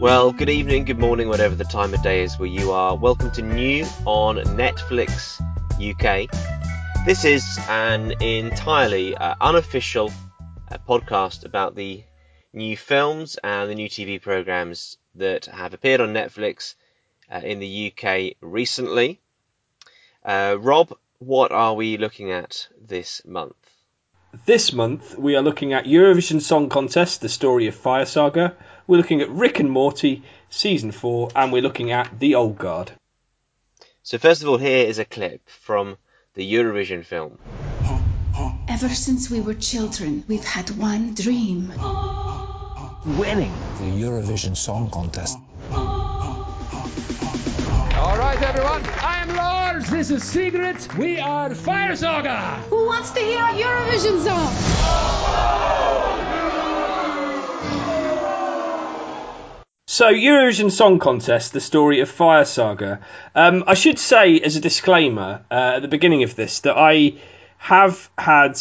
Well, good evening, good morning, whatever the time of day is where you are. Welcome to New on Netflix UK. This is an entirely uh, unofficial uh, podcast about the new films and the new TV programs that have appeared on Netflix uh, in the UK recently. Uh, Rob, what are we looking at this month? This month, we are looking at Eurovision Song Contest, the story of Fire Saga. We're looking at Rick and Morty, season four, and we're looking at The Old Guard. So, first of all, here is a clip from the Eurovision film. Ever since we were children, we've had one dream. Winning the Eurovision Song Contest. All right, everyone. I am Lars. This is Sigrid. We are Fire Saga. Who wants to hear a Eurovision song? So, Eurovision Song Contest, the story of Fire Saga. Um, I should say, as a disclaimer uh, at the beginning of this, that I have had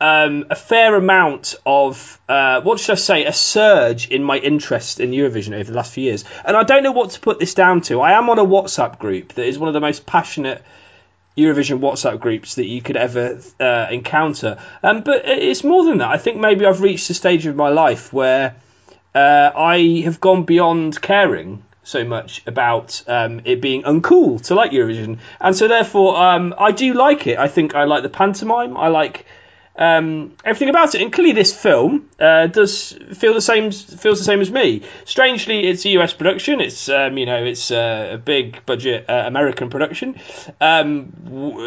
um, a fair amount of, uh, what should I say, a surge in my interest in Eurovision over the last few years. And I don't know what to put this down to. I am on a WhatsApp group that is one of the most passionate Eurovision WhatsApp groups that you could ever uh, encounter. Um, but it's more than that. I think maybe I've reached a stage of my life where uh, I have gone beyond caring so much about um, it being uncool to like Eurovision, and so therefore um, I do like it. I think I like the pantomime. I like um, everything about it, and clearly this film uh, does feel the same feels the same as me. Strangely, it's a US production. It's um, you know it's uh, a big budget uh, American production. Um,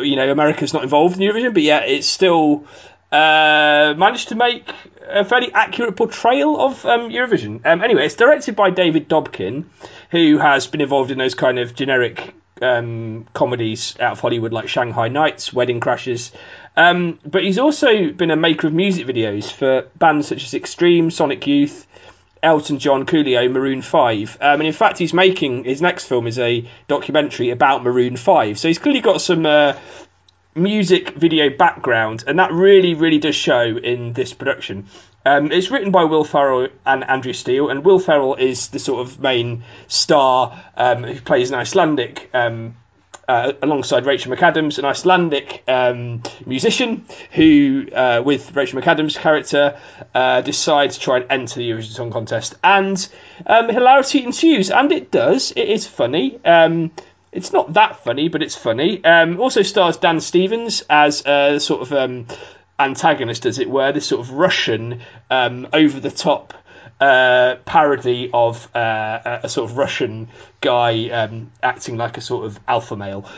you know America's not involved in Eurovision, but yet it's still uh, managed to make a fairly accurate portrayal of um, Eurovision. Um, anyway, it's directed by David Dobkin, who has been involved in those kind of generic um, comedies out of Hollywood like Shanghai Nights, Wedding Crashers. Um, but he's also been a maker of music videos for bands such as Extreme, Sonic Youth, Elton John, Coolio, Maroon 5. Um, and in fact, he's making his next film is a documentary about Maroon 5. So he's clearly got some uh, music video background, and that really, really does show in this production. Um, it's written by Will Ferrell and Andrew Steele, and Will Ferrell is the sort of main star um, who plays an Icelandic. Um, uh, alongside Rachel McAdams, an Icelandic um, musician who, uh, with Rachel McAdams' character, uh, decides to try and enter the Eurovision Song Contest. And um, hilarity ensues, and it does. It is funny. Um, it's not that funny, but it's funny. Um, also stars Dan Stevens as a sort of um, antagonist, as it were, this sort of Russian um, over the top uh, parody of uh, a, a sort of Russian guy um, acting like a sort of alpha male.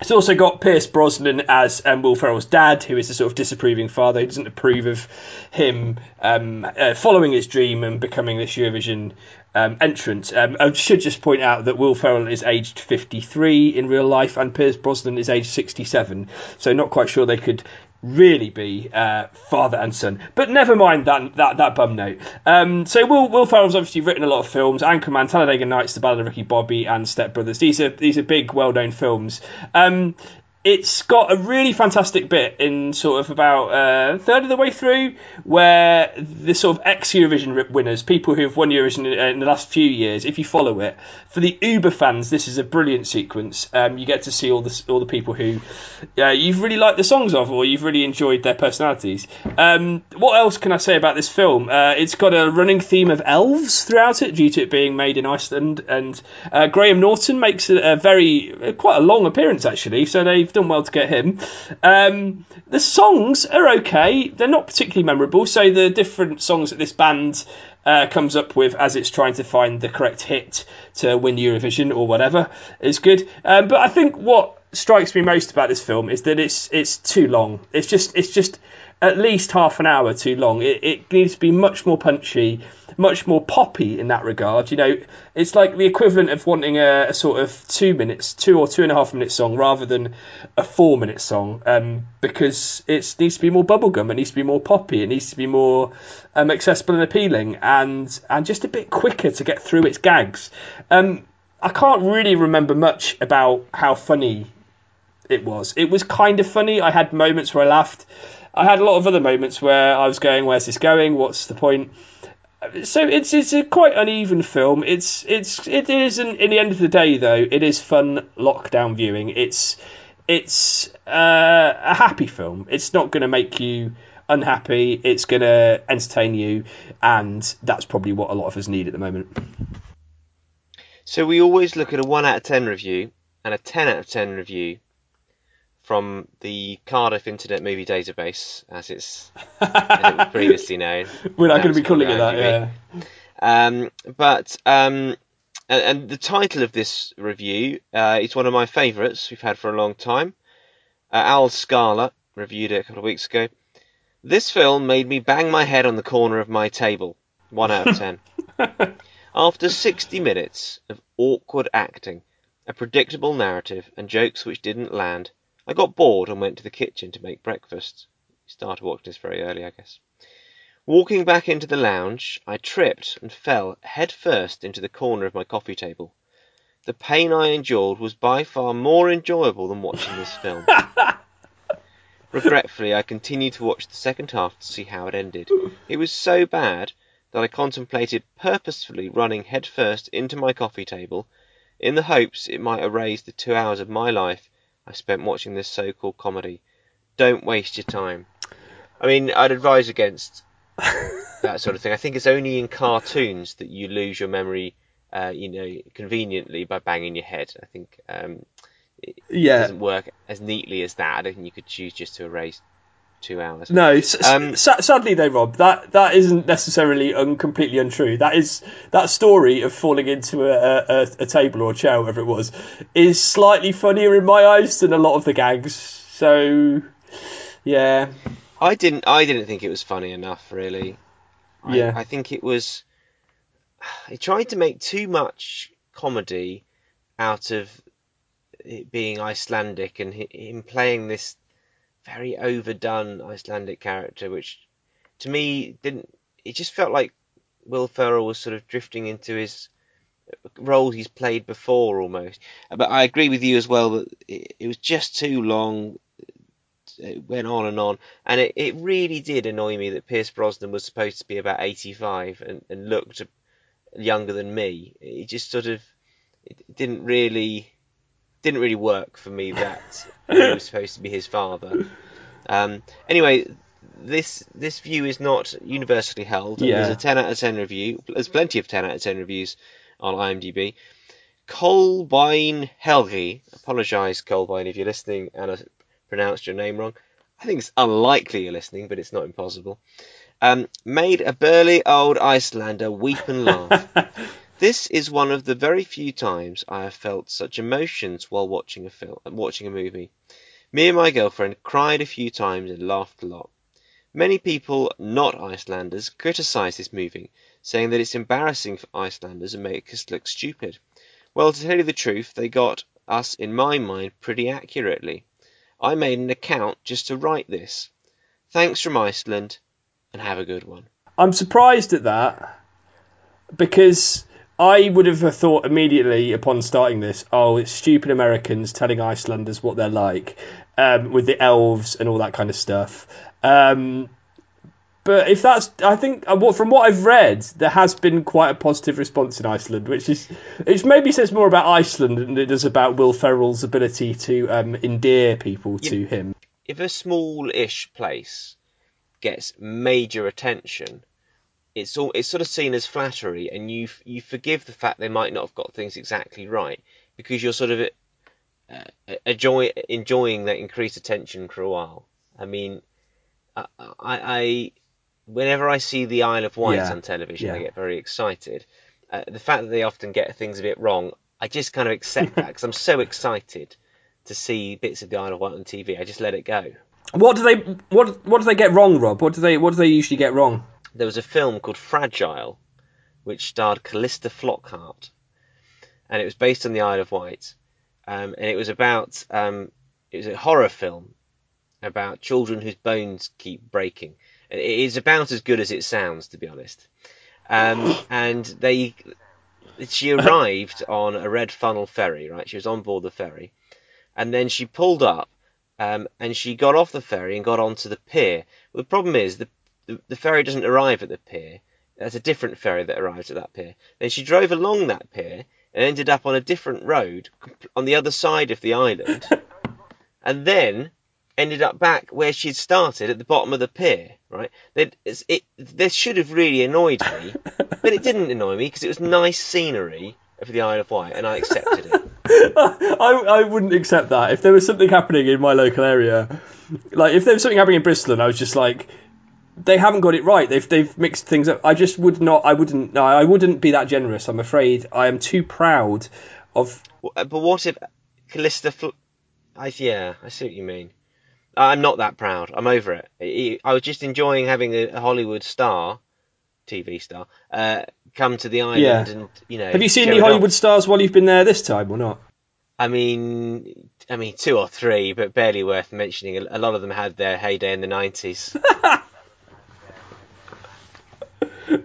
It's also got Pierce Brosnan as um, Will Ferrell's dad, who is a sort of disapproving father who doesn't approve of him um, uh, following his dream and becoming this Eurovision um, entrant. Um, I should just point out that Will Ferrell is aged 53 in real life and Pierce Brosnan is aged 67, so not quite sure they could really be uh, father and son. But never mind that that, that bum note. Um, so Will Will Ferrell's obviously written a lot of films: Anchorman, Talladega Nights, The Ballad of Ricky Bobby, and Step Brothers. These are these are big, well known films. Um, it's got a really fantastic bit in sort of about uh, third of the way through where the sort of ex Eurovision winners, people who have won Eurovision in the last few years, if you follow it, for the Uber fans, this is a brilliant sequence. Um, you get to see all the all the people who uh, you've really liked the songs of, or you've really enjoyed their personalities. Um, what else can I say about this film? Uh, it's got a running theme of elves throughout it, due to it being made in Iceland, and uh, Graham Norton makes a, a very quite a long appearance actually. So they've done well to get him. Um, the songs are okay; they're not particularly memorable. So the different songs that this band uh, comes up with as it's trying to find the correct hit to win Eurovision or whatever is good. Um, but I think what strikes me most about this film is that it's it's too long. It's just it's just at least half an hour too long. It, it needs to be much more punchy, much more poppy in that regard. You know, it's like the equivalent of wanting a, a sort of two minutes, two or two and a half minute song rather than a four minute song, um, because it needs to be more bubblegum. It needs to be more poppy. It needs to be more um, accessible and appealing, and and just a bit quicker to get through its gags. Um, I can't really remember much about how funny it was. It was kind of funny. I had moments where I laughed. I had a lot of other moments where I was going, "Where's this going? What's the point?" so it's it's a quite uneven film. It's it's it is in, in the end of the day though it is fun lockdown viewing. It's it's uh, a happy film. It's not going to make you unhappy. It's going to entertain you, and that's probably what a lot of us need at the moment. So we always look at a one out of ten review and a ten out of ten review from the Cardiff Internet Movie Database, as it's as it was previously known. We're not going to be calling it that. Yeah. Um, but um, and, and the title of this review uh, is one of my favourites we've had for a long time. Uh, Al Scala reviewed it a couple of weeks ago. This film made me bang my head on the corner of my table. One out of ten. After 60 minutes of awkward acting, a predictable narrative, and jokes which didn't land, I got bored and went to the kitchen to make breakfast. Started watching this very early, I guess. Walking back into the lounge, I tripped and fell head first into the corner of my coffee table. The pain I endured was by far more enjoyable than watching this film. Regretfully, I continued to watch the second half to see how it ended. It was so bad that I contemplated purposefully running head first into my coffee table in the hopes it might erase the two hours of my life I spent watching this so called comedy. Don't waste your time. I mean, I'd advise against that sort of thing. I think it's only in cartoons that you lose your memory, uh, you know, conveniently by banging your head. I think um, it Yeah. doesn't work as neatly as that. I don't think you could choose just to erase two hours. No, s- s- Um, sa- sadly though, Rob, that that isn't necessarily un- completely untrue. That is that story of falling into a, a, a table or a chair, whatever it was, is slightly funnier in my eyes than a lot of the gags. So, yeah, I didn't. I didn't think it was funny enough, really. I, Yeah. I think it was. He tried to make too much comedy out of it being Icelandic and hi- him playing this very overdone Icelandic character, which to me didn't. It just felt like Will Ferrell was sort of drifting into his role he's played before almost. Uh, but I agree with you as well that it, it was just too long. It went on and on, and it, it really did annoy me that Pierce Brosnan was supposed to be about 85 and, and looked younger than me. It just sort of it didn't really didn't really work for me that he was supposed to be his father. Um, anyway, this this view is not universally held. Yeah. There's a 10 out of 10 review. There's plenty of 10 out of 10 reviews on IMDb. Kolbein Helgi, apologise Kolbein if you're listening and I pronounced your name wrong. I think it's unlikely you're listening, but it's not impossible. Um, made a burly old Icelander weep and laugh. This is one of the very few times I have felt such emotions while watching a film, watching a movie. Me and my girlfriend cried a few times and laughed a lot. Many people not Icelanders criticise this movie, saying that it's embarrassing for Icelanders and make us look stupid. Well, to tell you the truth, they got us, in my mind, pretty accurately. I made an account just to write this. Thanks from Iceland, and have a good one. I'm surprised at that because I would have thought immediately upon starting this, oh, it's stupid Americans telling Icelanders what they're like um, with the elves and all that kind of stuff. Um, but if that's, I think, uh, from what I've read, there has been quite a positive response in Iceland, which is, which maybe says more about Iceland than it does about Will Ferrell's ability to um, endear people to him. If a small-ish place gets major attention, it's all it's sort of seen as flattery, and you you forgive the fact they might not have got things exactly right because you're sort of uh, enjoy, enjoying that increased attention for a while. I mean, I, I, I whenever I see the Isle of Wight Yeah, on television, I get very excited. Uh, the fact that they often get things a bit wrong, I just kind of accept that because I'm so excited to see bits of the Isle of Wight on TV. I just let it go. What do they what what do they get wrong, Rob? What do they what do they usually get wrong? There was a film called Fragile, which starred Calista Flockhart, and it was based on the Isle of Wight, um, and it was about um, it was a horror film about children whose bones keep breaking. And It is about as good as it sounds, to be honest. Um, and they, she arrived on a red funnel ferry, right? She was on board the ferry, and then she pulled up, um, and she got off the ferry and got onto the pier. Well, the problem is the, the the ferry doesn't arrive at the pier There's a different ferry that arrives at that pier. Then she drove along that pier and ended up on a different road on the other side of the island, and then ended up back where she'd started at the bottom of the pier. Right? It, it, this should have really annoyed me, but it didn't annoy me because it was nice scenery of the Isle of Wight, and I accepted it. I, I wouldn't accept that. If there was something happening in my local area, like if there was something happening in Bristol and I was just like, they haven't got it right. They've they've mixed things up. I just would not. I wouldn't. No, I wouldn't be that generous. I'm afraid. I am too proud of. But what if Calista? Fl- I yeah, I see what you mean. I'm not that proud. I'm over it. I was just enjoying having a Hollywood star, TV star, uh, come to the island Yeah. and you know. Have you seen any. Hollywood stars while you've been there this time or not? I mean, I mean two or three, but barely worth mentioning. A a lot of them had their heyday in the nineties.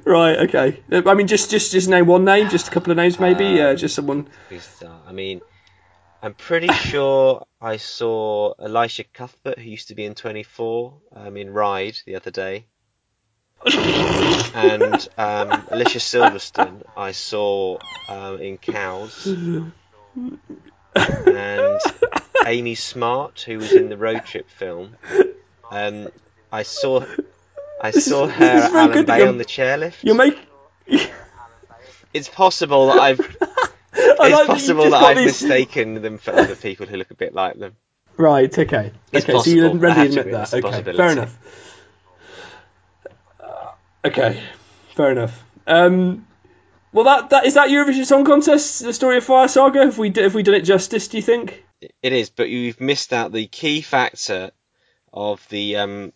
Right. Okay. I mean, just just just name one name, just a couple of names, maybe. Um, uh, just someone. I mean, I'm pretty sure I saw Elisha Cuthbert, who used to be in 24, um, in Ryde the other day. and um, Alicia Silverstone, I saw um, in Cowes. And Amy Smart, who was in the road trip film. Um, I saw, I saw her is at very Alum Bay on the chairlift. You make. It's possible that I've I it's that possible just that I've these- mistaken them for other people who look a bit like them. Right. Okay. It's okay. So you possible. Readily have to admit admit that. Okay. Fair enough. Uh, okay. Fair enough. Um. Well, that that is that Eurovision Song Contest, the story of Fire Saga. Have we have we done it justice? Do you think? It is, but you've missed out the key factor of the. Um,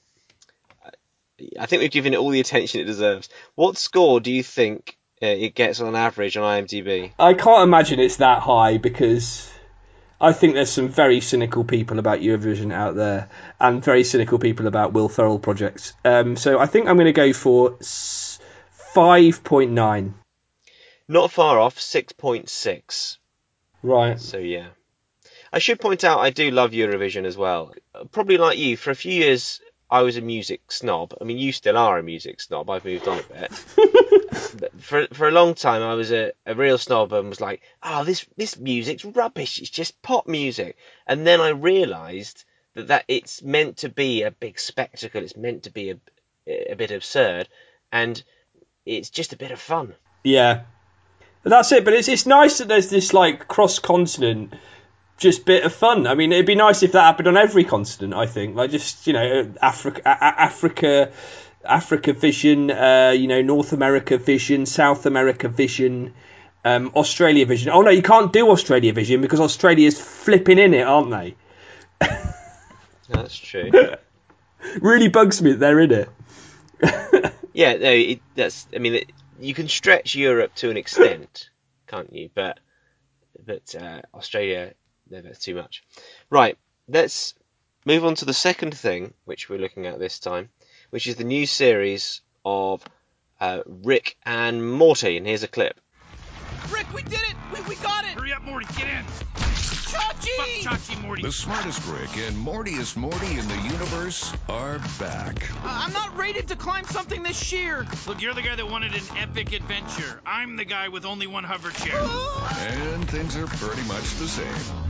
I think we've given it all the attention it deserves. What score do you think uh, it gets on average on IMDb? I can't imagine it's that high because I think there's some very cynical people about Eurovision out there and very cynical people about Will Ferrell projects. Um, so I think I'm going to go for 5.9. Not far off, six point six. Right. So yeah. I should point out I do love Eurovision as well. Probably like you, for a few years I was a music snob. I mean, you still are a music snob. I've moved on a bit. for for a long time I was a, a real snob and was like, oh, this this music's rubbish. It's just pop music. And then I realised that that it's meant to be a big spectacle. It's meant to be a a bit absurd, and it's just a bit of fun. Yeah. That's it, but it's it's nice that there's this like cross continent just bit of fun. I mean, it'd be nice if that happened on every continent, I think. Like just, you know, Africa Africa Africa vision, uh, you know, North America vision, South America vision, um, Australia vision. Oh no, you can't do Australia vision because Australia's flipping in it, aren't they? That's true. Really bugs me that they're in it. Yeah, no, it, that's. I mean, it, you can stretch Europe to an extent, can't you? But but uh, Australia, no, that's too much. Right, let's move on to the second thing which we're looking at this time, which is the new series of uh, Rick and Morty. And here's a clip. Rick, we did it! We, we got it! Hurry up, Morty, get in! Chachi! Fuck Chachi, Morty. The smartest Rick and Mortiest Morty in the universe are back. Uh, I'm not rated to climb something this sheer. Look, you're the guy that wanted an epic adventure. I'm the guy with only one hover chair. And things are pretty much the same.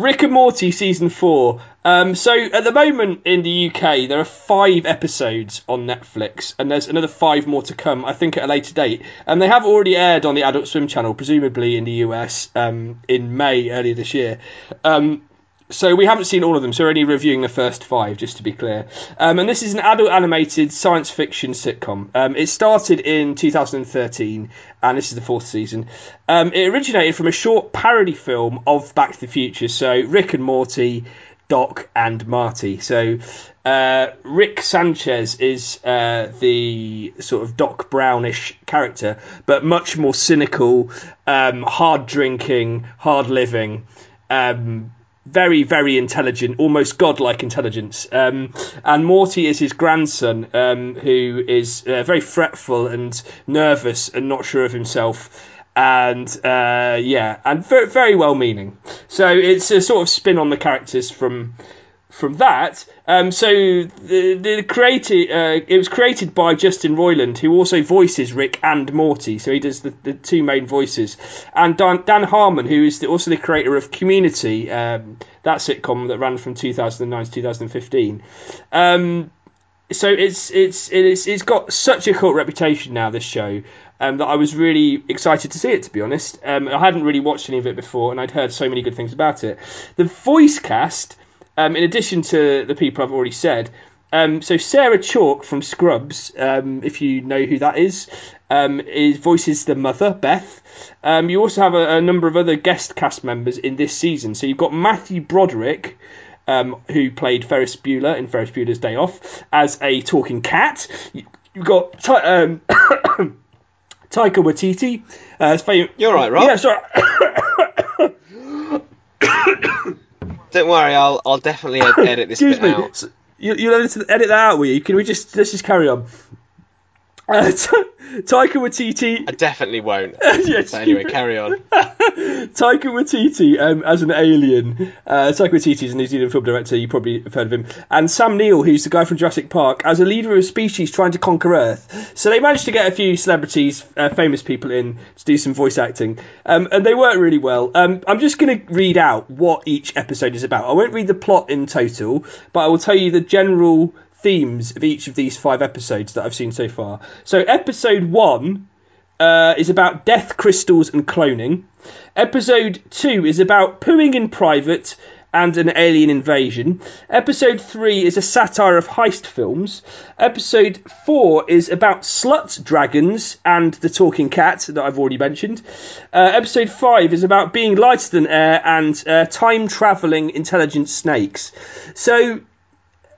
Rick and Morty season four. Um, so at the moment in the UK, there are five episodes on Netflix, and there's another five more to come. I think at a later date, and they have already aired on the Adult Swim channel, presumably in the US um, in May earlier this year. Um, so we haven't seen all of them, so we're only reviewing the first five, just to be clear. Um, and this is an adult animated science fiction sitcom. Um, it started in 2013, and this is the fourth season. Um, it originated from a short parody film of Back to the Future, so Rick and Morty, Doc and Marty. So uh, Rick Sanchez is uh, the sort of Doc Brownish character, but much more cynical, um, hard drinking, hard living. Um, very, very intelligent, almost godlike intelligence. Um, and Morty is his grandson, um, who is uh, very fretful and nervous and not sure of himself. And uh, yeah, and very, very well meaning. So it's a sort of spin on the characters from from that, um, so the the created uh, it was created by Justin Roiland, who also voices Rick and Morty. So he does the, the two main voices, and Dan, Dan Harmon, who is the, also the creator of Community, um, that sitcom that ran from 2009 to 2015. Um, so it's it's it's it's got such a cult reputation now. This show. Um, that I was really excited to see it. To be honest, um, I hadn't really watched any of it before, and I'd heard so many good things about it. The voice cast um, in addition to the people I've already said, um, so Sarah Chalke from Scrubs, um, if you know who that is, um, is voices the mother Beth. Um, you also have a, a, number of other guest cast members in this season. So you've got Matthew Broderick. Um, who played Ferris Bueller in Ferris Bueller's Day Off as a talking cat? You've got um, Taika Waititi. Uh, You're right, Rob. Yeah, sorry. Don't worry, I'll I'll definitely edit this Excuse bit me. out. You you edit, edit that out, will you? Can we just let's just carry on? Uh, Taika Waititi. I definitely won't. yes, But anyway, carry on. Taika Waititi um, as an alien. Uh, Taika Waititi is a New Zealand film director. You probably have heard of him. And Sam Neill, who's the guy from Jurassic Park, as a leader of a species trying to conquer Earth. So they managed to get a few celebrities, uh, famous people in to do some voice acting, um, and they work really well. Um, I'm just going to read out what each episode is about. I won't read the plot in total, but I will tell you the general themes of each of these five episodes that I've seen so far. So episode one uh, is about death crystals and cloning. Episode 2 is about pooing in private and an alien invasion. Episode 3 is a satire of heist films. Episode 4 is about slut dragons and the talking cat that I've already mentioned. Uh, episode 5 is about being lighter than air and uh, time travelling intelligent snakes. So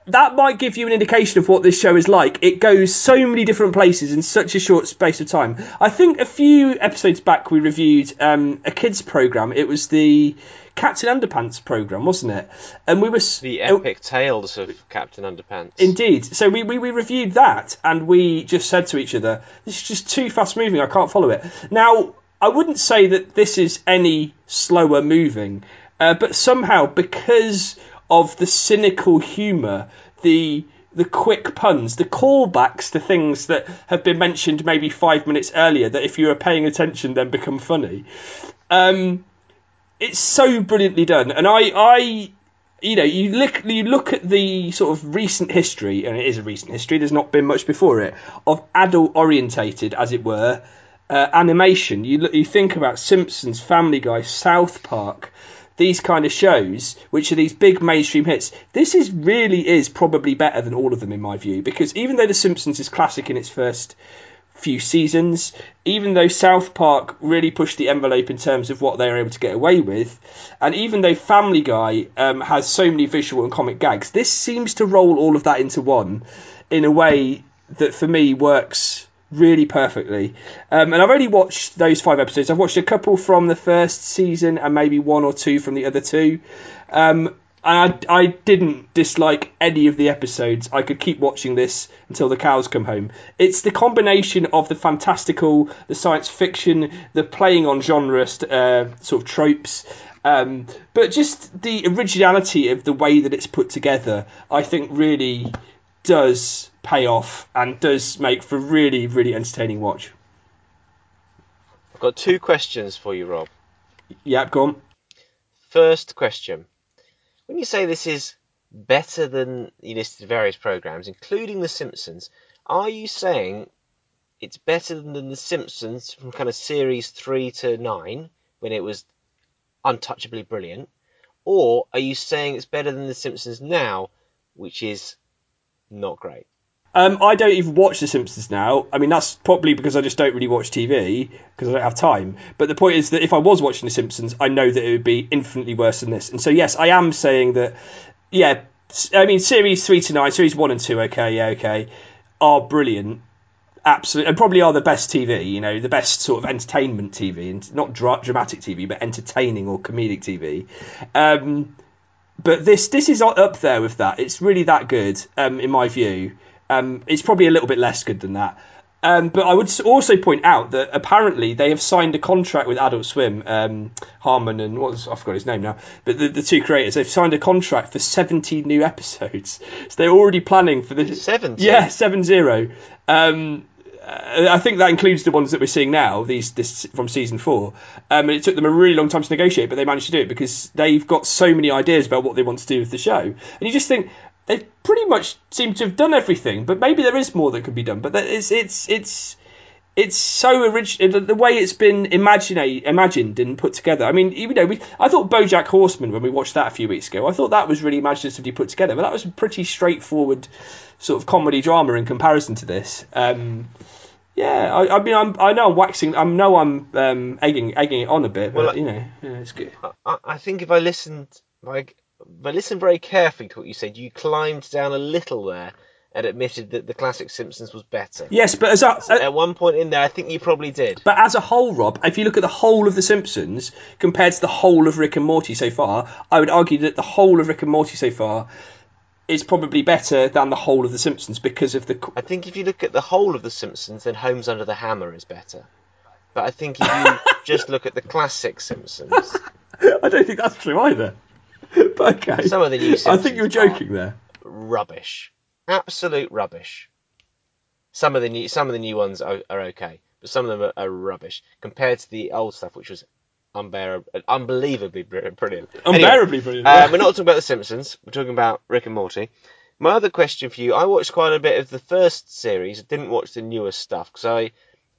that might give you an indication of what this show is like. It goes so many different places in such a short space of time. I think a few episodes back we reviewed um, a kids program. It was the Captain Underpants program, wasn't it? And we were the epic tales of Captain Underpants. Indeed. So we, we, we reviewed that and we just said to each other, "This is just too fast moving. I can't follow it." Now I wouldn't say that this is any slower moving, uh, but somehow because of the cynical humour, the the quick puns, the callbacks to things that have been mentioned maybe five minutes earlier that if you are paying attention then become funny. Um, it's so brilliantly done, and I, I, you know, you look you look at the sort of recent history, and it is a recent history. There's not been much before it of adult orientated, as it were, uh, animation. You you think about Simpsons, Family Guy, South Park these kind of shows, which are these big mainstream hits, this is really is probably better than all of them in my view. Because even though The Simpsons is classic in its first few seasons, even though South Park really pushed the envelope in terms of what they were able to get away with, and even though Family Guy um, has so many visual and comic gags, this seems to roll all of that into one in a way that for me works really perfectly. Um, and I've only watched those five episodes. I've watched a couple from the first season and maybe one or two from the other two. Um, and I, I didn't dislike any of the episodes. I could keep watching this until the cows come home. It's the combination of the fantastical, the science fiction, the playing on genre uh, sort of tropes, um, but just the originality of the way that it's put together. I think really does pay off and does make for a really, really entertaining watch. I've got two questions for you, Rob. Yep, go on. First question. When you say this is better than you listed various programs, including The Simpsons, are you saying it's better than The Simpsons from kind of series three to nine when it was untouchably brilliant? Or are you saying it's better than The Simpsons now, which is not great? Um, I don't even watch The Simpsons now. I mean, that's probably because I just don't really watch TV because I don't have time. But the point is that if I was watching The Simpsons, I know that it would be infinitely worse than this. And so, yes, I am saying that, yeah, I mean, series three to nine, series one and two, okay, yeah, okay, are brilliant. Absolutely, and probably are the best TV, you know, the best sort of entertainment TV, and not dra- dramatic TV, but entertaining or comedic TV. Um, but this this is up there with that. It's really that good, um, in my view. Um, it's probably a little bit less good than that. Um, but I would also point out that apparently they have signed a contract with Adult Swim, um, Harmon and what's I forgot his name now, but the, the two creators they've signed a contract for 70 new episodes. So they're already planning for the 70? Yeah, seven zero. Um, I think that includes the ones that we're seeing now, these this from season four. Um, and it took them a really long time to negotiate, but they managed to do it because they've got so many ideas about what they want to do with the show. And you just think they pretty much seem to have done everything, but maybe there is more that could be done. But that it's it's it's it's so original. The way it's been imagine, imagined and put together. I mean, you know, we, I thought BoJack Horseman when we watched that a few weeks ago. I thought that was really imaginatively put together, but that was a pretty straightforward sort of comedy drama in comparison to this. Um, yeah, I, I mean, I'm, I know I'm waxing. I know I'm um, egging egging it on a bit, but Well, you know, yeah, it's good. I, I think if I listened, like, if listen very carefully to what you said, you climbed down a little there and admitted that the classic Simpsons was better. Yes, but as a, At one point in there, I think you probably did. But as a whole, Rob, if you look at the whole of The Simpsons compared to the whole of Rick and Morty so far, I would argue that the whole of Rick and Morty so far is probably better than the whole of The Simpsons because of the. I think if you look at the whole of The Simpsons, then Homes Under the Hammer is better. But I think if you just look at the classic Simpsons, I don't think that's true either. Okay. Some of the new I think you're joking there. rubbish, absolute rubbish. Some of the new some of the new ones are, are okay, but some of them are, are rubbish compared to the old stuff, which was unbearable, unbelievably br- brilliant. Unbearably brilliant, Uh, we're not talking about The Simpsons. We're talking about Rick and Morty. My other question for you: I watched quite a bit of the first series. I didn't watch the newest stuff because I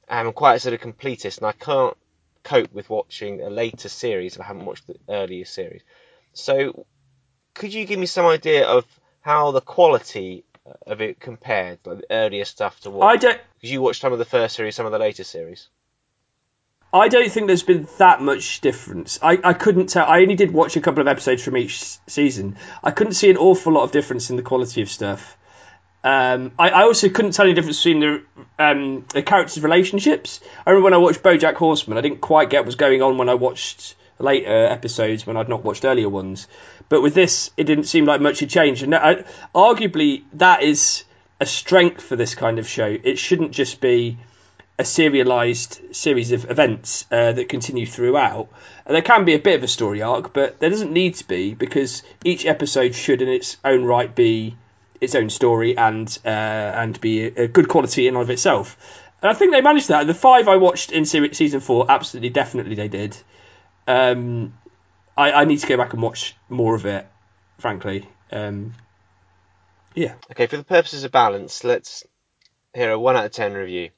am quite a sort of completist, and I can't cope with watching a later series if I haven't watched the earlier series. So, could you give me some idea of how the quality of it compared, like the earlier stuff to what? I don't. Because you watched some of the first series, some of the later series. I don't think there's been that much difference. I, I couldn't tell. I only did watch a couple of episodes from each season. I couldn't see an awful lot of difference in the quality of stuff. Um, I, I also couldn't tell any difference between the, um, the characters' relationships. I remember when I watched BoJack Horseman, I didn't quite get what was going on when I watched later episodes when I'd not watched earlier ones. But with this, it didn't seem like much had changed. And I, arguably, that is a strength for this kind of show. It shouldn't just be a serialized series of events uh, that continue throughout. And there can be a bit of a story arc, but there doesn't need to be because each episode should, in its own right, be its own story and uh, and be a, good quality in and of itself. And I think they managed that. The five I watched in se- season four, absolutely, definitely they did. Um, I, I need to go back and watch more of it, frankly. Um, yeah. Okay, for the purposes of balance, let's hear a 1 out of 10 review.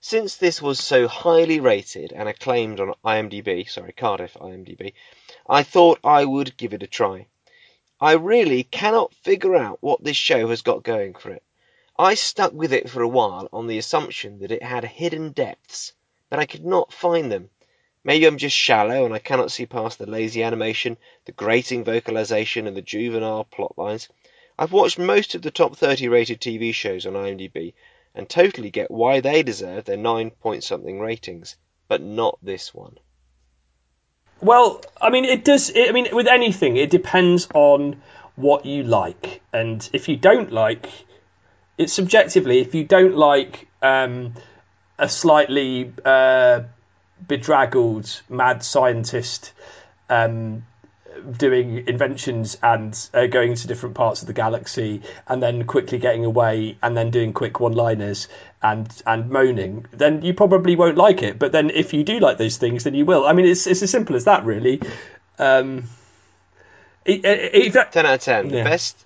Since this was so highly rated and acclaimed on IMDb, sorry, Cardiff IMDb, I thought I would give it a try. I really cannot figure out what this show has got going for it. I stuck with it for a while on the assumption that it had hidden depths, but I could not find them. Maybe I'm just shallow and I cannot see past the lazy animation, the grating vocalization, and the juvenile plot lines. I've watched most of the top 30 rated TV shows on IMDb and totally get why they deserve their 9 point something ratings, but not this one. Well, I mean, it does. I mean, with anything, it depends on what you like, and if you don't like, it's subjectively. If you don't like um, a slightly uh, bedraggled mad scientist um, doing inventions and uh, going to different parts of the galaxy, and then quickly getting away, and then doing quick one-liners and and moaning, then you probably won't like it. But then if you do like those things, then you will. I mean, it's it's as simple as that, really. Um, it, it, it, that- 10 out of 10. Yeah. The best.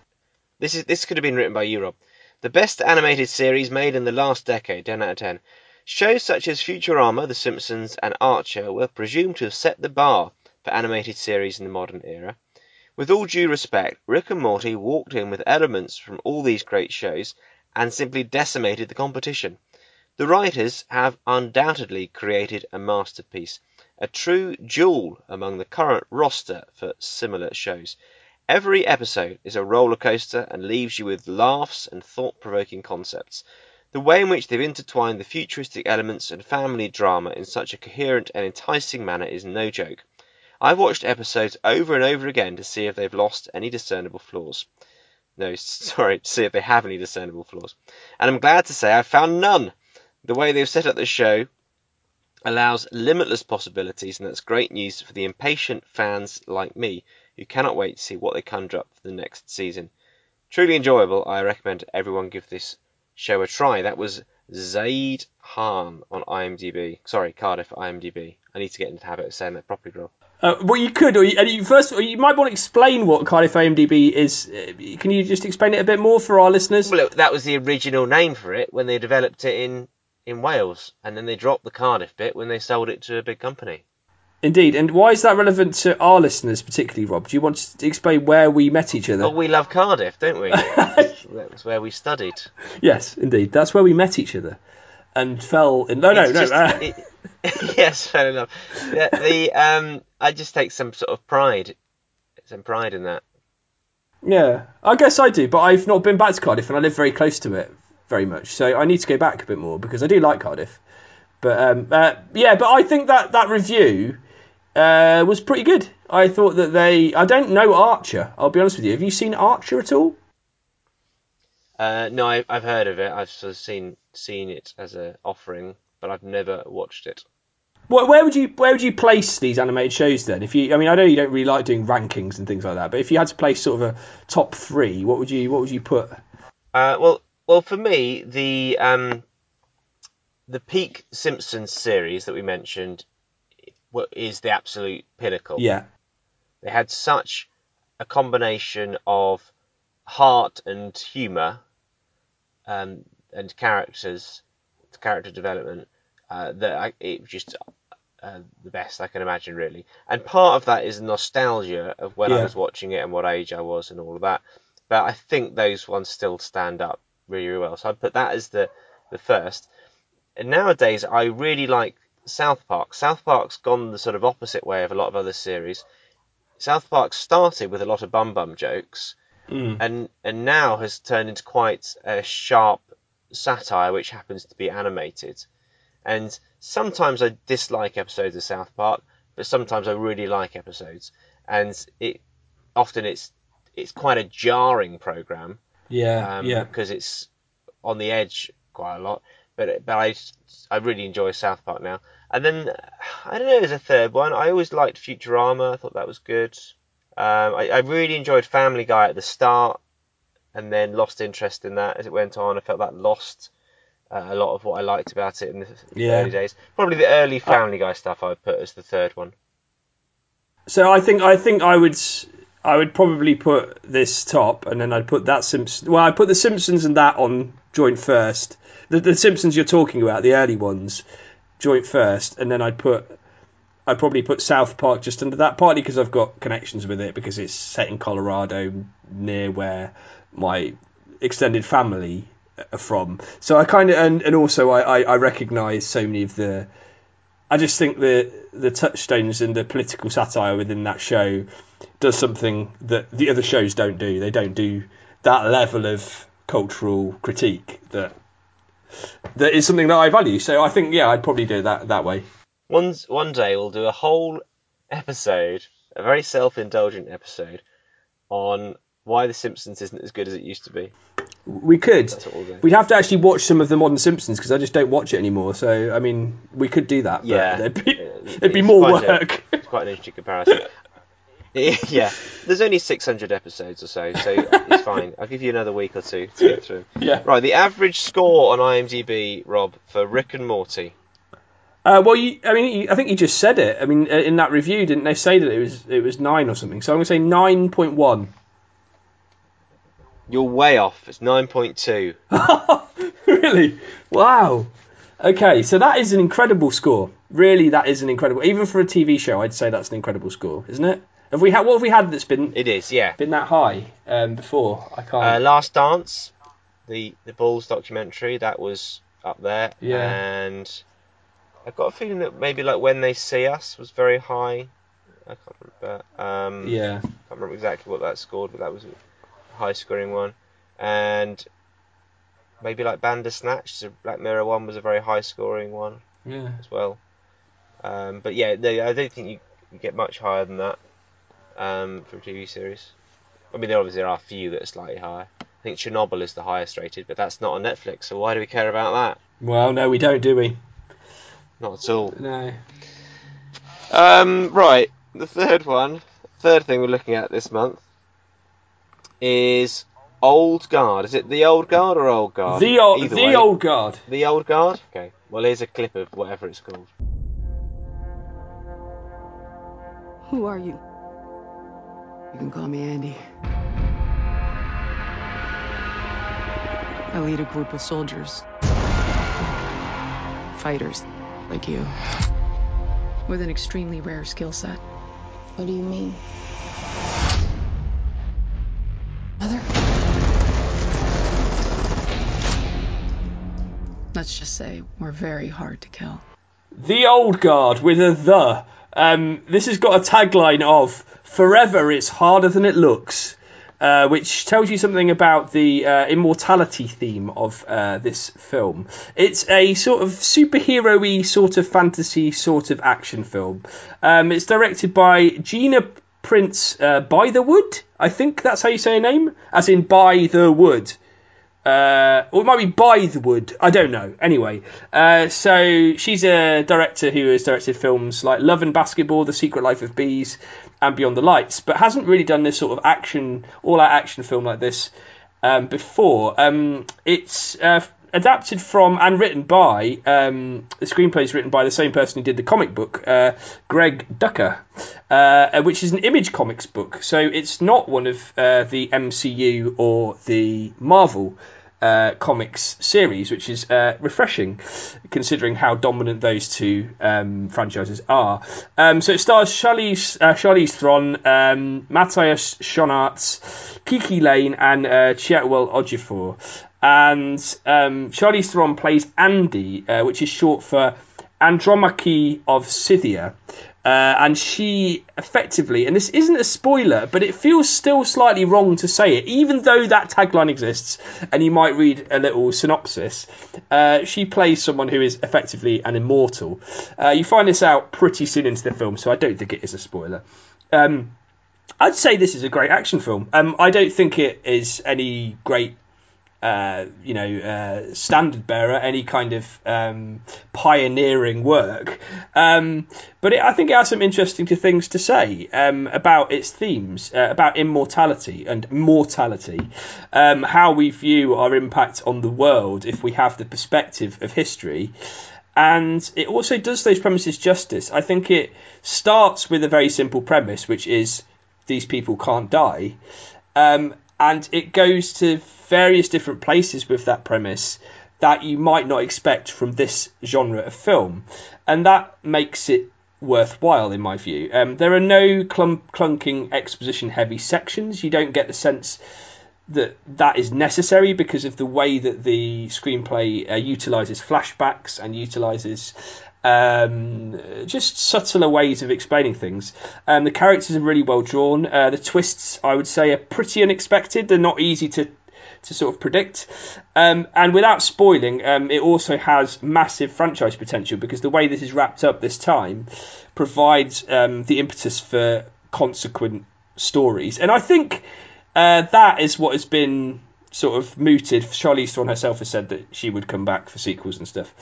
This is this could have been written by you, Rob. The best animated series made in the last decade. 10 out of 10. Shows such as Futurama, The Simpsons, and Archer were presumed to have set the bar for animated series in the modern era. With all due respect, Rick and Morty walked in with elements from all these great shows and simply decimated the competition. The writers have undoubtedly created a masterpiece, a true jewel among the current roster for similar shows. Every episode is a roller coaster and leaves you with laughs and thought provoking concepts. The way in which they've intertwined the futuristic elements and family drama in such a coherent and enticing manner is no joke. I've watched episodes over and over again to see if they've lost any discernible flaws. No, sorry, to see if they have any discernible flaws. And I'm glad to say I've found none. The way they've set up the show allows limitless possibilities, and that's great news for the impatient fans like me who cannot wait to see what they conjure up for the next season. Truly enjoyable. I recommend everyone give this show a try. That was Zaid Khan on IMDb. Sorry, Cardiff IMDb. I need to get into the habit of saying that properly, Rob. Uh, well, you could, or you, and you first, or you might want to explain what Cardiff IMDb is. Uh, Can you just explain it a bit more for our listeners? Well, that was the original name for it when they developed it in, in Wales, and then they dropped the Cardiff bit when they sold it to a big company. Indeed, and why is that relevant to our listeners particularly, Rob? Do you want to explain where we met each other? Well, we love Cardiff, don't we? That's where we studied. Yes, indeed, that's where we met each other, and fell in. No, no, It's no. just- uh, it- yes, fair enough. Yeah, the um, I just take some sort of pride, some pride in that. Yeah, I guess I do, but I've not been back to Cardiff, and I live very close to it very much. So I need to go back a bit more because I do like Cardiff. But um, uh, yeah, but I think that that review uh, was pretty good. I thought that they. I don't know Archer. I'll be honest with you. Have you seen Archer at all? Uh, no, I, I've heard of it. I've sort of seen seen it as a offering, but I've never watched it. Where, where would you where would you place these animated shows then? If you, I mean, I know you don't really like doing rankings and things like that, but if you had to place sort of a top three, what would you what would you put? Uh, well, well, for me, the um, the peak Simpsons series that we mentioned is the absolute pinnacle. Yeah, They had such a combination of heart and humour um, and characters, character development, uh, that I, it was just uh, the best I can imagine, really. And part of that is nostalgia of when I was watching it and what age I was and all of that. But I think those ones still stand up really, really well. So I'd put that as the, the first. And nowadays, I really like South Park. South Park's gone the sort of opposite way of a lot of other series. South Park started with a lot of bum bum jokes, and and now has turned into quite a sharp satire, which happens to be animated. And sometimes I dislike episodes of South Park, but sometimes I really like episodes. And it often it's it's quite a jarring program yeah, um, yeah. because it's on the edge quite a lot. But but I I really enjoy South Park now. And then I don't know, there's a third one. I always liked Futurama. I thought that was good. Um, I, I really enjoyed Family Guy at the start, and then lost interest in that as it went on. I felt that lost uh, a lot of what I liked about it in the Yeah. early days. Probably the early Family Guy stuff I would put as the third one. So I think I think I would I would probably put this top, and then I'd put that Simpsons. Well, I put the Simpsons and that on joint first. The, the Simpsons you're talking about, the early ones, joint first, and then I'd put I'd probably put South Park just under that, partly because I've got connections with it because it's set in Colorado, near where my extended family are from. So I kind of and, and also I, I, I recognise so many of the I just think the the touchstones and the political satire within that show does something that the other shows don't do. They don't do that level of cultural critique that that is something that I value. So I think yeah, I'd probably do that that way. One one day we'll do a whole episode, a very self-indulgent episode, on why The Simpsons isn't as good as it used to be. We could. We'll. We'd have to actually watch some of the modern Simpsons because I just don't watch it anymore. So I mean, we could do that. But Yeah, it'd be, It- it'd be more quite a- work. it's quite an interesting comparison. yeah, there's only 600 episodes or so, so it's fine. I'll give you another week or two to get through. yeah. Right, the average score on IMDb, Rob, for Rick and Morty. Uh, well, you, I mean, you, I think you just said it. I mean, uh, in that review, didn't they say that it was it was nine or something? So I'm going to say nine point one. You're way off. It's 9.2. really? Wow. Okay, so that is an incredible score. Really, that is an incredible. Even for a TV show, I'd say that's an incredible score, isn't it? Have we had what have we had that's been It is, yeah. been that high um, before? I Uh, can't. Last Dance, the the Bulls documentary, that was up there. Yeah. And I've got a feeling that maybe like When They See Us was very high. I can't remember. Um, yeah. can't remember exactly what that scored, but that was high scoring one. And maybe like Bandersnatch, the Black Mirror one was a very high scoring one Yeah. as well. Um, but yeah, no, I don't think you you get much higher than that um, for a TV series. I mean, there obviously are a few that are slightly higher. I think Chernobyl is the highest rated, but that's not on Netflix, so why do we care about that? Well, no, we don't, do we? Not at all. No. Um, right, the third one, third thing we're looking at this month is Old Guard. Is it the Old Guard or Old Guard? The old, Either the way. old guard. The Old Guard? Okay, well, here's a clip of whatever it's called. Who are you? You can call me Andy. I lead a group of soldiers. Fighters, like you. With an extremely rare skill set. What do you mean? Mother? Let's just say we're very hard to kill. The old guard with a the. Um, this has got a tagline of "Forever it's harder than it looks," uh, which tells you something about the uh, immortality theme of uh, this film. It's a sort of superhero-y sort of fantasy sort of action film. Um, it's directed by Gina Prince uh, Bythewood. I think that's how you say her name, as in By the Wood. Uh, or it might be by the wood. I don't know. Anyway, uh, so she's a director who has directed films like Love and Basketball, The Secret Life of Bees, and Beyond the Lights, but hasn't really done this sort of action, all-out action film like this um, before. Um, it's uh, adapted from and written by um, the screenplay is written by the same person who did the comic book, uh, Greg Rucka, uh, which is an Image Comics book. So it's not one of uh, the MCU or the Marvel. Uh, comics series, which is uh, refreshing considering how dominant those two um, franchises are. Um, so it stars Charlize, uh, Charlize Theron, um, Matthias Schoenaerts, KiKi Layne, and uh, Chiwetel. And um, Charlize plays Andy, uh, which is short for Andromache of Scythia. Uh, and she effectively, and this isn't a spoiler, but it feels still slightly wrong to say it, even though that tagline exists, and you might read a little synopsis. Uh, she plays someone who is effectively an immortal. Uh, you find this out pretty soon into the film, so I don't think it is a spoiler. Um, I'd say this is a great action film. Um, I don't think it is any great uh, you know, uh, standard bearer, any kind of um, pioneering work. Um, but it, I think it has some interesting things to say um, about its themes, uh, about immortality and mortality, um, how we view our impact on the world if we have the perspective of history. And it also does those premises justice. I think it starts with a very simple premise, which is these people can't die. Um, and it goes to various different places with that premise that you might not expect from this genre of film, and that makes it worthwhile in my view. Um, there are no clump, clunking exposition heavy sections. You don't get the sense that that is necessary because of the way that the screenplay uh, utilizes flashbacks and utilizes um, just subtler ways of explaining things. Um, the characters are really well drawn. Uh, the twists, I would say, are pretty unexpected. They're not easy to to sort of predict. Um, and without spoiling, um, it also has massive franchise potential because the way this is wrapped up this time provides um, the impetus for consequent stories. And I think uh, that is what has been sort of mooted. Charlize Theron herself has said that she would come back for sequels and stuff.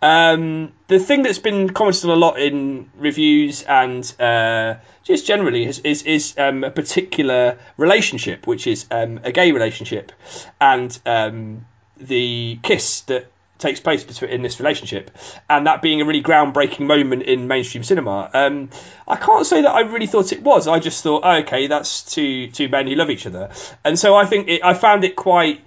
Um, the thing that's been commented on a lot in reviews and uh, just generally is is, is um, a particular relationship, which is um, a gay relationship, and um, the kiss that takes place between in this relationship, and that being a really groundbreaking moment in mainstream cinema. Um, I can't say that I really thought it was. I just thought, oh, okay, that's two two men who love each other, and so I think it, I found it quite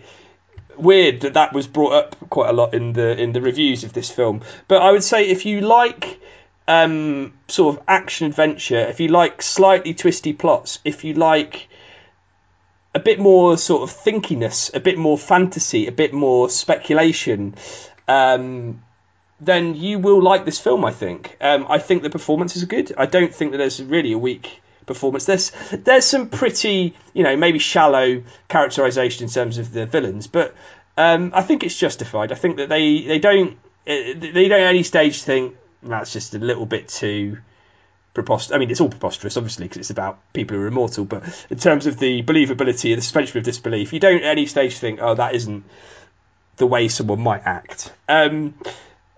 weird that that was brought up quite a lot in the in the reviews of this film. But I would say if you like um, sort of action adventure, if you like slightly twisty plots, if you like a bit more sort of thinkiness, a bit more fantasy, a bit more speculation, um, then you will like this film. I think. Um, I think the performances are good. I don't think that there's really a weak performance. There's there's some pretty you know maybe shallow characterization in terms of the villains, but um, I think it's justified. I think that they they don't they don't at any stage think that's just a little bit too preposterous. I mean, it's all preposterous, obviously, because it's about people who are immortal. But in terms of the believability and the suspension of disbelief, you don't at any stage think, oh, that isn't the way someone might act. Um,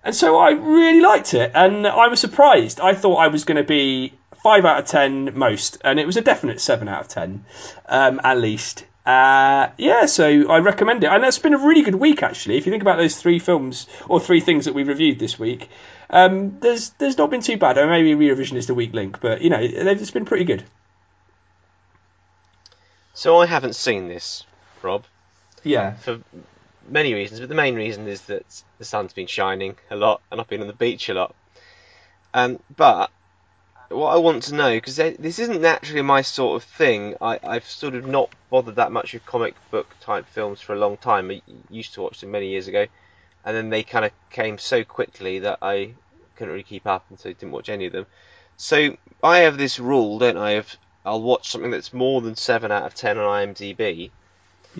and so I really liked it, and I was surprised. I thought I was going to be five out of ten most, and it was a definite seven out of ten, um, at least. Uh, yeah, so I recommend it, and it's been a really good week actually. If you think about those three films or three things that we reviewed this week, um, there's there's not been too bad. Or maybe Eurovision is the weak link, but you know it's been pretty good. So I haven't seen this, Rob. Yeah. For many reasons, but the main reason is that the sun's been shining a lot and I've been on the beach a lot. Um, but what I want to know, because this isn't naturally my sort of thing, I, I've sort of not bothered that much with comic book type films for a long time. I used to watch them many years ago, and then they kind of came so quickly that I couldn't really keep up, and so didn't watch any of them. So I have this rule, don't I? Of I'll watch something that's more than seven out of ten on IMDb.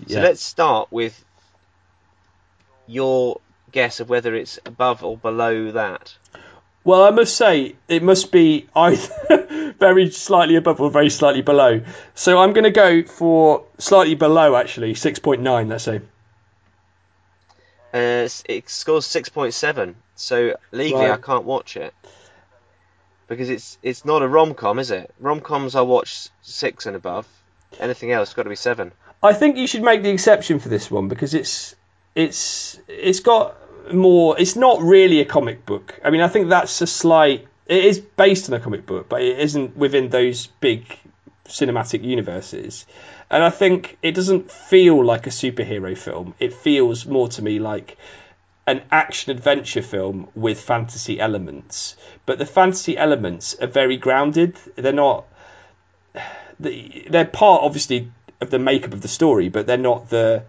Yeah. So let's start with your guess of whether it's above or below that. Well, I must say it must be either very slightly above or very slightly below. So I'm going to go for slightly below, actually, six point nine. Let's say. Uh, it scores six point seven. So legally, right. I can't watch it because it's it's not a rom com, is it? Rom coms I watch six and above. Anything else got to be seven. I think you should make the exception for this one because it's it's it's got more. It's not really a comic book. I mean, I think that's a slight. It is based on a comic book, but it isn't within those big cinematic universes. And I think it doesn't feel like a superhero film. It feels more to me like an action adventure film with fantasy elements. But the fantasy elements are very grounded. They're not. They're part, obviously, of the makeup of the story, but they're not the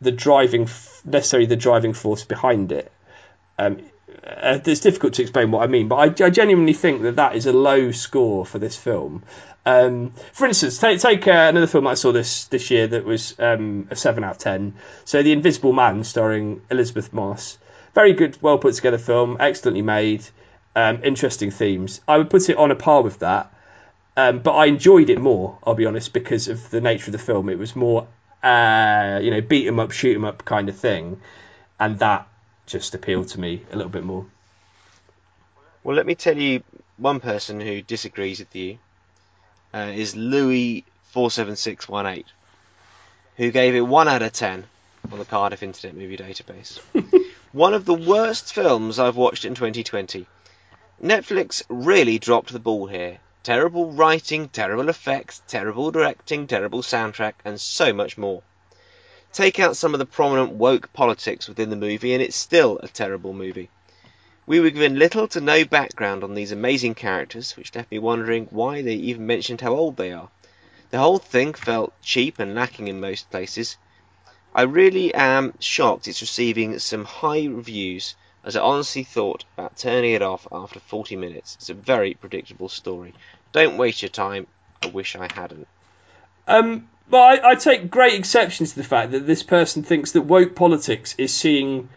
the driving necessarily the driving force behind it. Um, uh, it's difficult to explain what I mean, but I, I, genuinely think that that is a low score for this film. Um, for instance, take, take uh, another film I saw this this year that was um, a seven out of ten. So, The Invisible Man, starring Elisabeth Moss, very good, well put together film, excellently made, um, interesting themes. I would put it on a par with that, um, but I enjoyed it more. I'll be honest, because of the nature of the film. It was more uh, you know, beat 'em up, shoot 'em up kind of thing, and that just appealed to me a little bit more. Well, let me tell you, one person who disagrees with you uh, is Louis four seven six one eight, who gave it one out of ten on the Cardiff Internet Movie Database. one of the worst films I've watched in 2020. Netflix really dropped the ball here. Terrible writing, terrible effects, terrible directing, terrible soundtrack, and so much more. Take out some of the prominent woke politics within the movie, and it's still a terrible movie. We were given little to no background on these amazing characters, which left me wondering why they even mentioned how old they are. The whole thing felt cheap and lacking in most places. I really am shocked it's receiving some high reviews as I honestly thought about turning it off after 40 minutes. It's a very predictable story. Don't waste your time. I wish I hadn't. Um, I, I take great exception to the fact that this person thinks that woke politics is seeing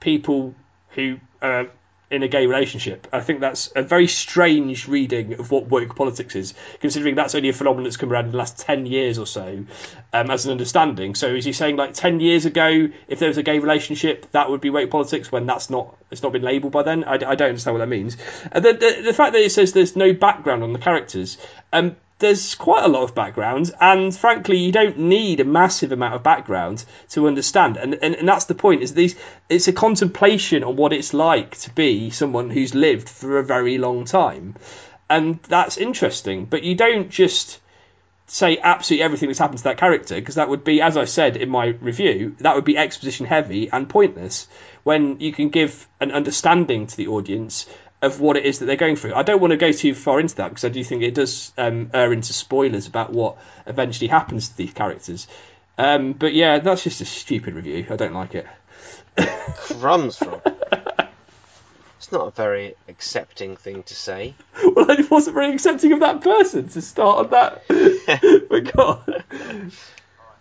people who uh, in a gay relationship. I think that's a very strange reading of what woke politics is, considering that's only a phenomenon that's come around in the last 10 years or so um, as an understanding. So is he saying like 10 years ago, if there was a gay relationship, that would be woke politics when that's not, it's not been labelled by then? I, I don't understand what that means. The, the, the fact that it says there's no background on the characters, um, there's quite a lot of background, and frankly, you don't need a massive amount of background to understand. And, and, and that's the point: is these it's a contemplation on what it's like to be someone who's lived for a very long time, and that's interesting. But you don't just say absolutely everything that's happened to that character because that would be, as I said in my review, that would be exposition heavy and pointless. When you can give an understanding to the audience of what it is that they're going through. I don't want to go too far into that because I do think it does um, err into spoilers about what eventually happens to these characters. Um, but yeah, that's just a stupid review. I don't like it. Crumbs, Rob. it's not a very accepting thing to say. Well, I wasn't very accepting of that person to start on that. but God.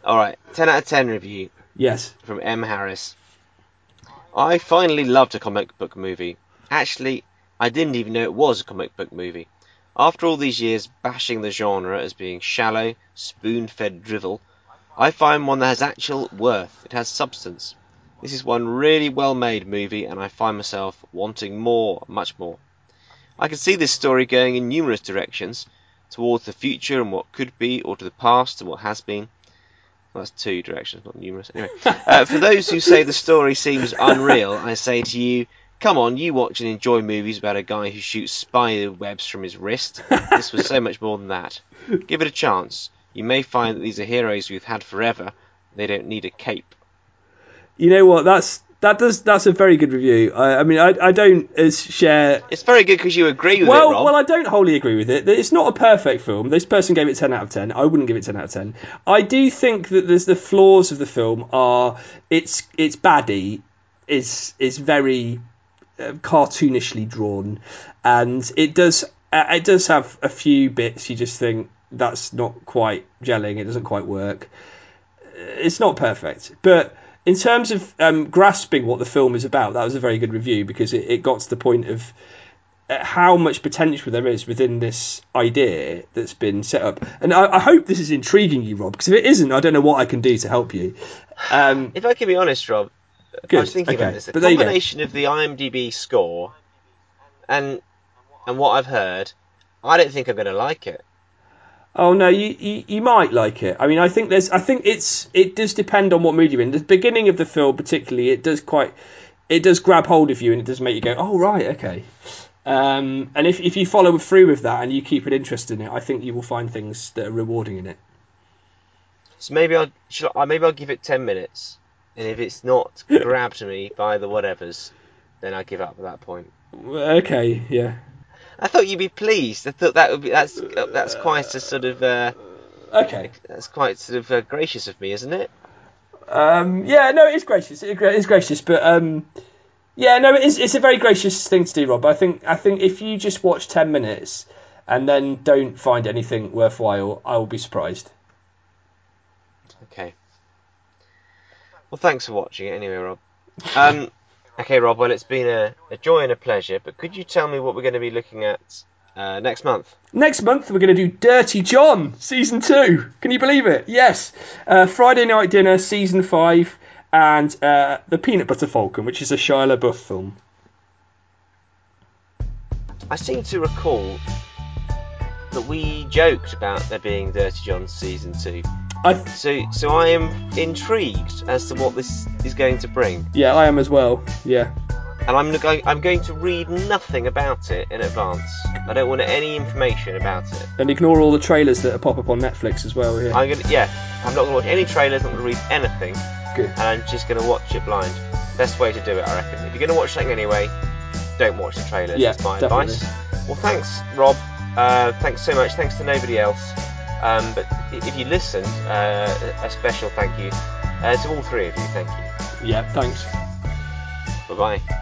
All right, ten out of ten review. Yes. From M Harris. I finally loved a comic book movie. Actually, I didn't even know it was a comic book movie. After all these years bashing the genre as being shallow, spoon fed drivel, I find one that has actual worth. It has substance. This is one really well made movie, and I find myself wanting more, much more. I can see this story going in numerous directions towards the future and what could be, or to the past and what has been. Well, that's two directions, not numerous. Anyway, uh, for those who say the story seems unreal, I say to you, come on, you watch and enjoy movies about a guy who shoots spider webs from his wrist. This was so much more than that. Give it a chance. You may find that these are heroes we've had forever. They don't need a cape. You know what? That's that does that's a very good review. I, I mean, I, I don't as share. It's very good because you agree with well, it, Rob. well, I don't wholly agree with it. It's not a perfect film. This person gave it ten out of ten. I wouldn't give it ten out of ten. I do think that there's the flaws of the film are it's it's baddie is is very uh, cartoonishly drawn, and it does uh, it does have a few bits you just think that's not quite gelling. It doesn't quite work. It's not perfect, but in terms of um, grasping what the film is about, that was a very good review because it, it got to the point of uh, how much potential there is within this idea that's been set up. And I, I hope this is intriguing you, Rob, because if it isn't, I don't know what I can do to help you. Um, if I can be honest, Rob, Good, I was thinking okay. about this. The But there you go. combination of the IMDb score and and what I've heard, I don't think I'm going to like it. Oh no, you, you you might like it. I mean, I think there's, I think it's, it does depend on what mood you're in. The beginning of the film, particularly, it does quite, it does grab hold of you and it does make you go, oh right, okay. Um, and if if you follow through with that and you keep an interest in it, I think you will find things that are rewarding in it. So maybe I'll should I, maybe I'll give it ten minutes, and if it's not grabbed me by the whatevers, then I give up at that point. Okay, yeah. I thought you'd be pleased. I thought that would be that's that's quite a sort of uh, Okay. that's quite sort of uh, gracious of me, isn't it? Um, yeah, no, it is gracious. It is gracious, but um, yeah, no, it is. It's a very gracious thing to do, Rob. I think. I think if you just watch ten minutes and then don't find anything worthwhile, I will be surprised. Okay. Well, thanks for watching it anyway, Rob. Um, okay, Rob. Well, it's been a, a joy and a pleasure. But could you tell me what we're going to be looking at uh, next month? Next month, we're going to do Dirty John season two. Can you believe it? Yes, uh, Friday Night Dinner season five, and uh, the Peanut Butter Falcon, which is a Shia LaBeouf film. I seem to recall that we joked about there being Dirty John season two. I So, so I am intrigued as to what this is going to bring, yeah, I am as well. Yeah. and I'm going. I'm going to read nothing about it in advance. I don't want any information about it. And ignore all the trailers that pop up on Netflix as well. Yeah. I'm gonna, yeah, I'm not gonna watch any trailers. I'm not gonna read anything, Good. and I'm just gonna watch it blind. Best way to do it, I reckon. If you're gonna watch something anyway, don't watch the trailers. Yeah, That's my definitely. advice. Well, thanks, Rob. Uh, thanks so much. Thanks to nobody else. Um, but if you listened, uh, a special thank you uh, to all three of you. Thank you. Yeah. Thanks. Bye bye.